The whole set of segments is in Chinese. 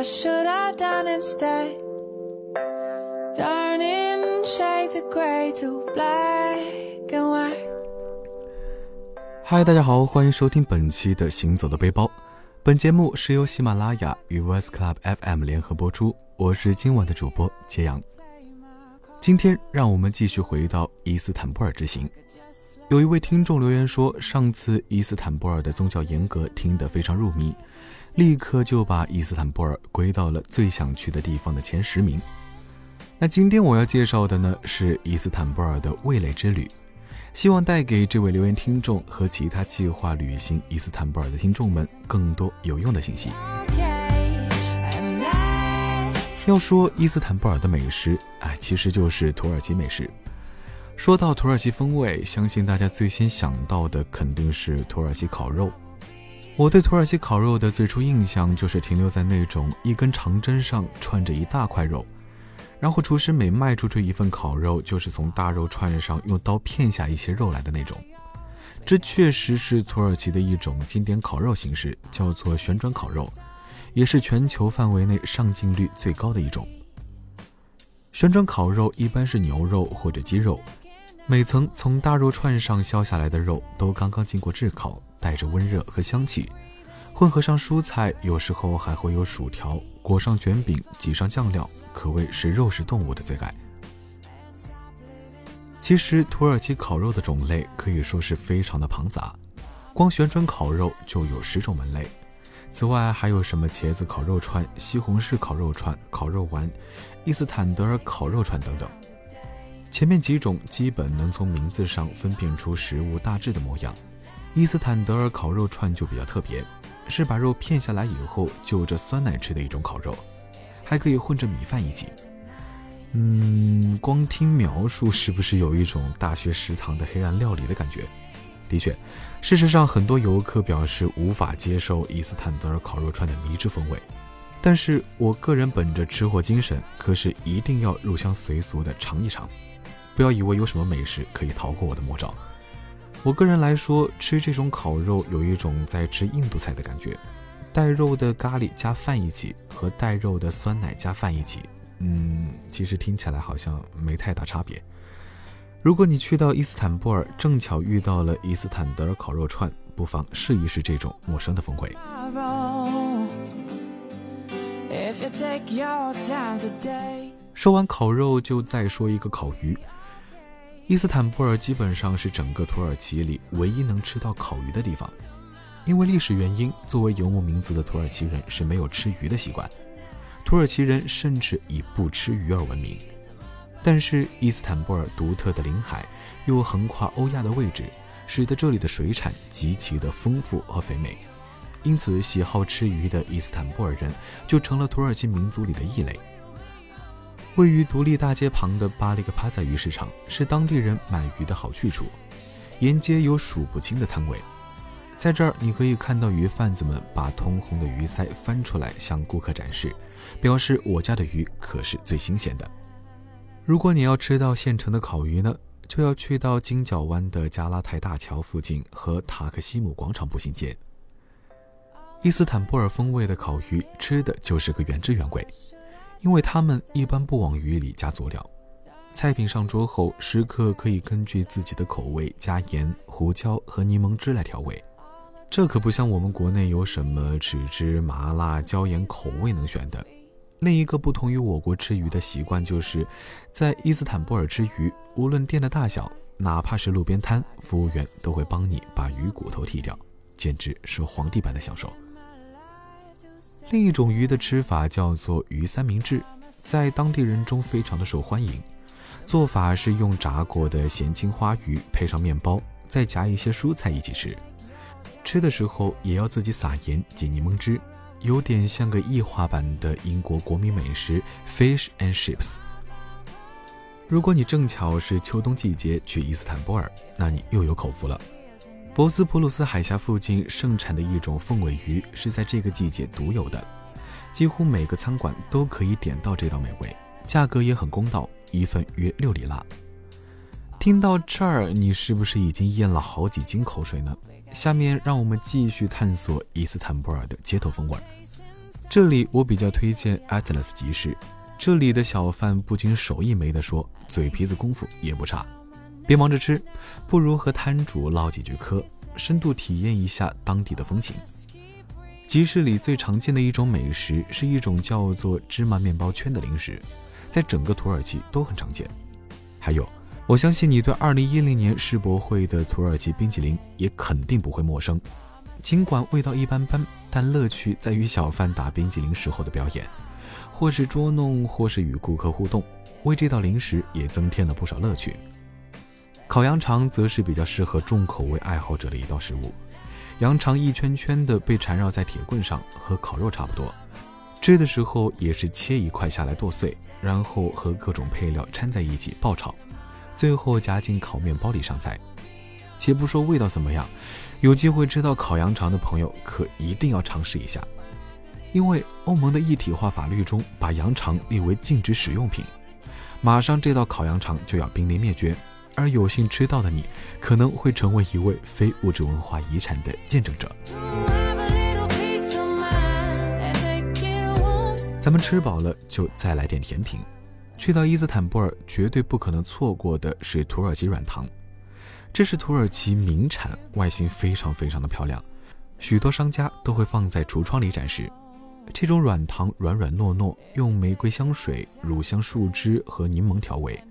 I should have done instead. Turning shades of gray to black and white. 嗨，大家好，欢迎收听本期的《行走的背包》。本节目是由喜马拉雅与 Voice Club FM 联合播出，我是今晚的主播揭阳。今天让我们继续回到伊斯坦布尔之行。有一位听众留言说，上次伊斯坦布尔的宗教严格听得非常入迷，立刻就把伊斯坦布尔归到了最想去的地方的前十名。那今天我要介绍的呢是伊斯坦布尔的味蕾之旅，希望带给这位留言听众和其他计划旅行伊斯坦布尔的听众们更多有用的信息。要说伊斯坦布尔的美食，哎，其实就是土耳其美食。说到土耳其风味，相信大家最先想到的肯定是土耳其烤肉。我对土耳其烤肉的最初印象就是停留在那种一根长针上串着一大块肉，然后厨师每卖出去一份烤肉，就是从大肉串上用刀片下一些肉来的那种。这确实是土耳其的一种经典烤肉形式，叫做旋转烤肉。也是全球范围内上镜率最高的一种。旋转烤肉一般是牛肉或者鸡肉，每层从大肉串上削下来的肉都刚刚经过炙烤，带着温热和香气，混合上蔬菜，有时候还会有薯条，裹上卷饼，挤上酱料，可谓是肉食动物的最爱。其实土耳其烤肉的种类可以说是非常的庞杂，光旋转烤肉就有十种门类。此外，还有什么茄子烤肉串、西红柿烤肉串、烤肉丸、伊斯坦德尔烤肉串等等。前面几种基本能从名字上分辨出食物大致的模样。伊斯坦德尔烤肉串就比较特别，是把肉片下来以后就着酸奶吃的一种烤肉，还可以混着米饭一起。嗯，光听描述是不是有一种大学食堂的黑暗料理的感觉？的确，事实上，很多游客表示无法接受伊斯坦德尔烤肉串的迷之风味。但是我个人本着吃货精神，可是一定要入乡随俗的尝一尝。不要以为有什么美食可以逃过我的魔爪。我个人来说，吃这种烤肉有一种在吃印度菜的感觉，带肉的咖喱加饭一起，和带肉的酸奶加饭一起，嗯，其实听起来好像没太大差别。如果你去到伊斯坦布尔，正巧遇到了伊斯坦德尔烤肉串，不妨试一试这种陌生的风味。说完烤肉，就再说一个烤鱼。伊斯坦布尔基本上是整个土耳其里唯一能吃到烤鱼的地方，因为历史原因，作为游牧民族的土耳其人是没有吃鱼的习惯，土耳其人甚至以不吃鱼而闻名。但是伊斯坦布尔独特的临海又横跨欧亚的位置，使得这里的水产极其的丰富和肥美，因此喜好吃鱼的伊斯坦布尔人就成了土耳其民族里的异类。位于独立大街旁的巴里克帕萨鱼市场是当地人买鱼的好去处，沿街有数不清的摊位，在这儿你可以看到鱼贩子们把通红的鱼鳃翻出来向顾客展示，表示我家的鱼可是最新鲜的。如果你要吃到现成的烤鱼呢，就要去到金角湾的加拉泰大桥附近和塔克西姆广场步行街。伊斯坦布尔风味的烤鱼吃的就是个原汁原味。因为他们一般不往鱼里加佐料，菜品上桌后，食客可以根据自己的口味加盐、胡椒和柠檬汁来调味。这可不像我们国内有什么豉汁、麻辣、椒盐口味能选的。另一个不同于我国吃鱼的习惯，就是在伊斯坦布尔吃鱼，无论店的大小，哪怕是路边摊，服务员都会帮你把鱼骨头剔掉，简直是皇帝般的享受。另一种鱼的吃法叫做鱼三明治，在当地人中非常的受欢迎。做法是用炸过的咸青花鱼配上面包，再夹一些蔬菜一起吃。吃的时候也要自己撒盐挤柠檬汁，有点像个异化版的英国国民美食 fish and chips。如果你正巧是秋冬季节去伊斯坦布尔，那你又有口福了。博斯普鲁斯海峡附近盛产的一种凤尾鱼是在这个季节独有的，几乎每个餐馆都可以点到这道美味，价格也很公道，一份约六里拉。听到这儿，你是不是已经咽了好几斤口水呢？下面让我们继续探索伊斯坦布尔的街头风味。这里我比较推荐 Atlas 集市，这里的小贩不仅手艺没得说，嘴皮子功夫也不差。别忙着吃，不如和摊主唠几句嗑，深度体验一下当地的风情。集市里最常见的一种美食是一种叫做芝麻面包圈的零食，在整个土耳其都很常见。还有，我相信你对2010年世博会的土耳其冰淇淋也肯定不会陌生。尽管味道一般般，但乐趣在于小贩打冰淇淋时候的表演，或是捉弄，或是与顾客互动，为这道零食也增添了不少乐趣。烤羊肠则是比较适合重口味爱好者的一道食物，羊肠一圈圈的被缠绕在铁棍上，和烤肉差不多。吃的时候也是切一块下来剁碎，然后和各种配料掺在一起爆炒，最后夹进烤面包里上菜。且不说味道怎么样。有机会吃到烤羊肠的朋友，可一定要尝试一下，因为欧盟的一体化法律中把羊肠列为禁止使用品，马上这道烤羊肠就要濒临灭绝，而有幸吃到的你，可能会成为一位非物质文化遗产的见证者。咱们吃饱了就再来点甜品，去到伊斯坦布尔绝对不可能错过的是土耳其软糖。这是土耳其名产，外形非常非常的漂亮，许多商家都会放在橱窗里展示。这种软糖软软糯糯，用玫瑰香水、乳香树枝和柠檬调味，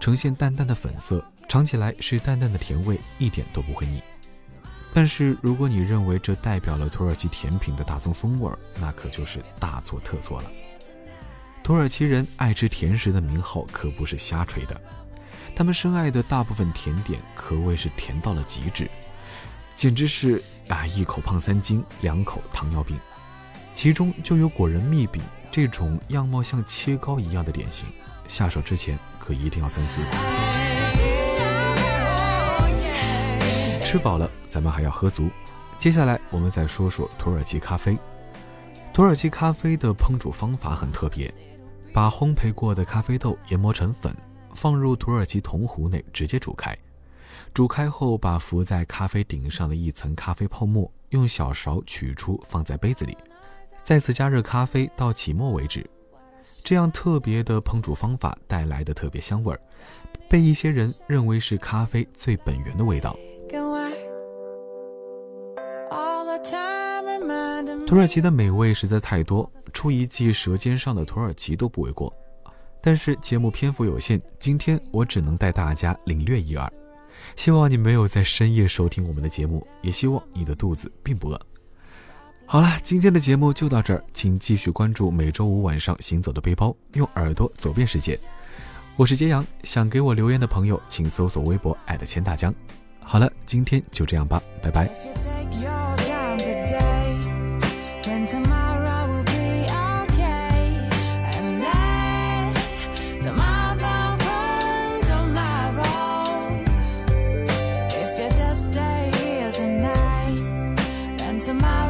呈现淡淡的粉色，尝起来是淡淡的甜味，一点都不会腻。但是如果你认为这代表了土耳其甜品的大宗风味，那可就是大错特错了。土耳其人爱吃甜食的名号可不是瞎吹的。他们深爱的大部分甜点可谓是甜到了极致，简直是啊一口胖三斤，两口糖尿病。其中就有果仁蜜饼这种样貌像切糕一样的点心，下手之前可一定要三思。吃饱了，咱们还要喝足。接下来我们再说说土耳其咖啡。土耳其咖啡的烹煮方法很特别，把烘焙过的咖啡豆研磨成粉。放入土耳其铜壶内，直接煮开。煮开后，把浮在咖啡顶上的一层咖啡泡沫用小勺取出，放在杯子里，再次加热咖啡到起沫为止。这样特别的烹煮方法带来的特别香味儿，被一些人认为是咖啡最本源的味道。土耳其的美味实在太多，出一季《舌尖上的土耳其》都不为过。但是节目篇幅有限，今天我只能带大家领略一二。希望你没有在深夜收听我们的节目，也希望你的肚子并不饿。好了，今天的节目就到这儿，请继续关注每周五晚上《行走的背包》，用耳朵走遍世界。我是揭阳，想给我留言的朋友，请搜索微博艾特千大江。好了，今天就这样吧，拜拜。Tomorrow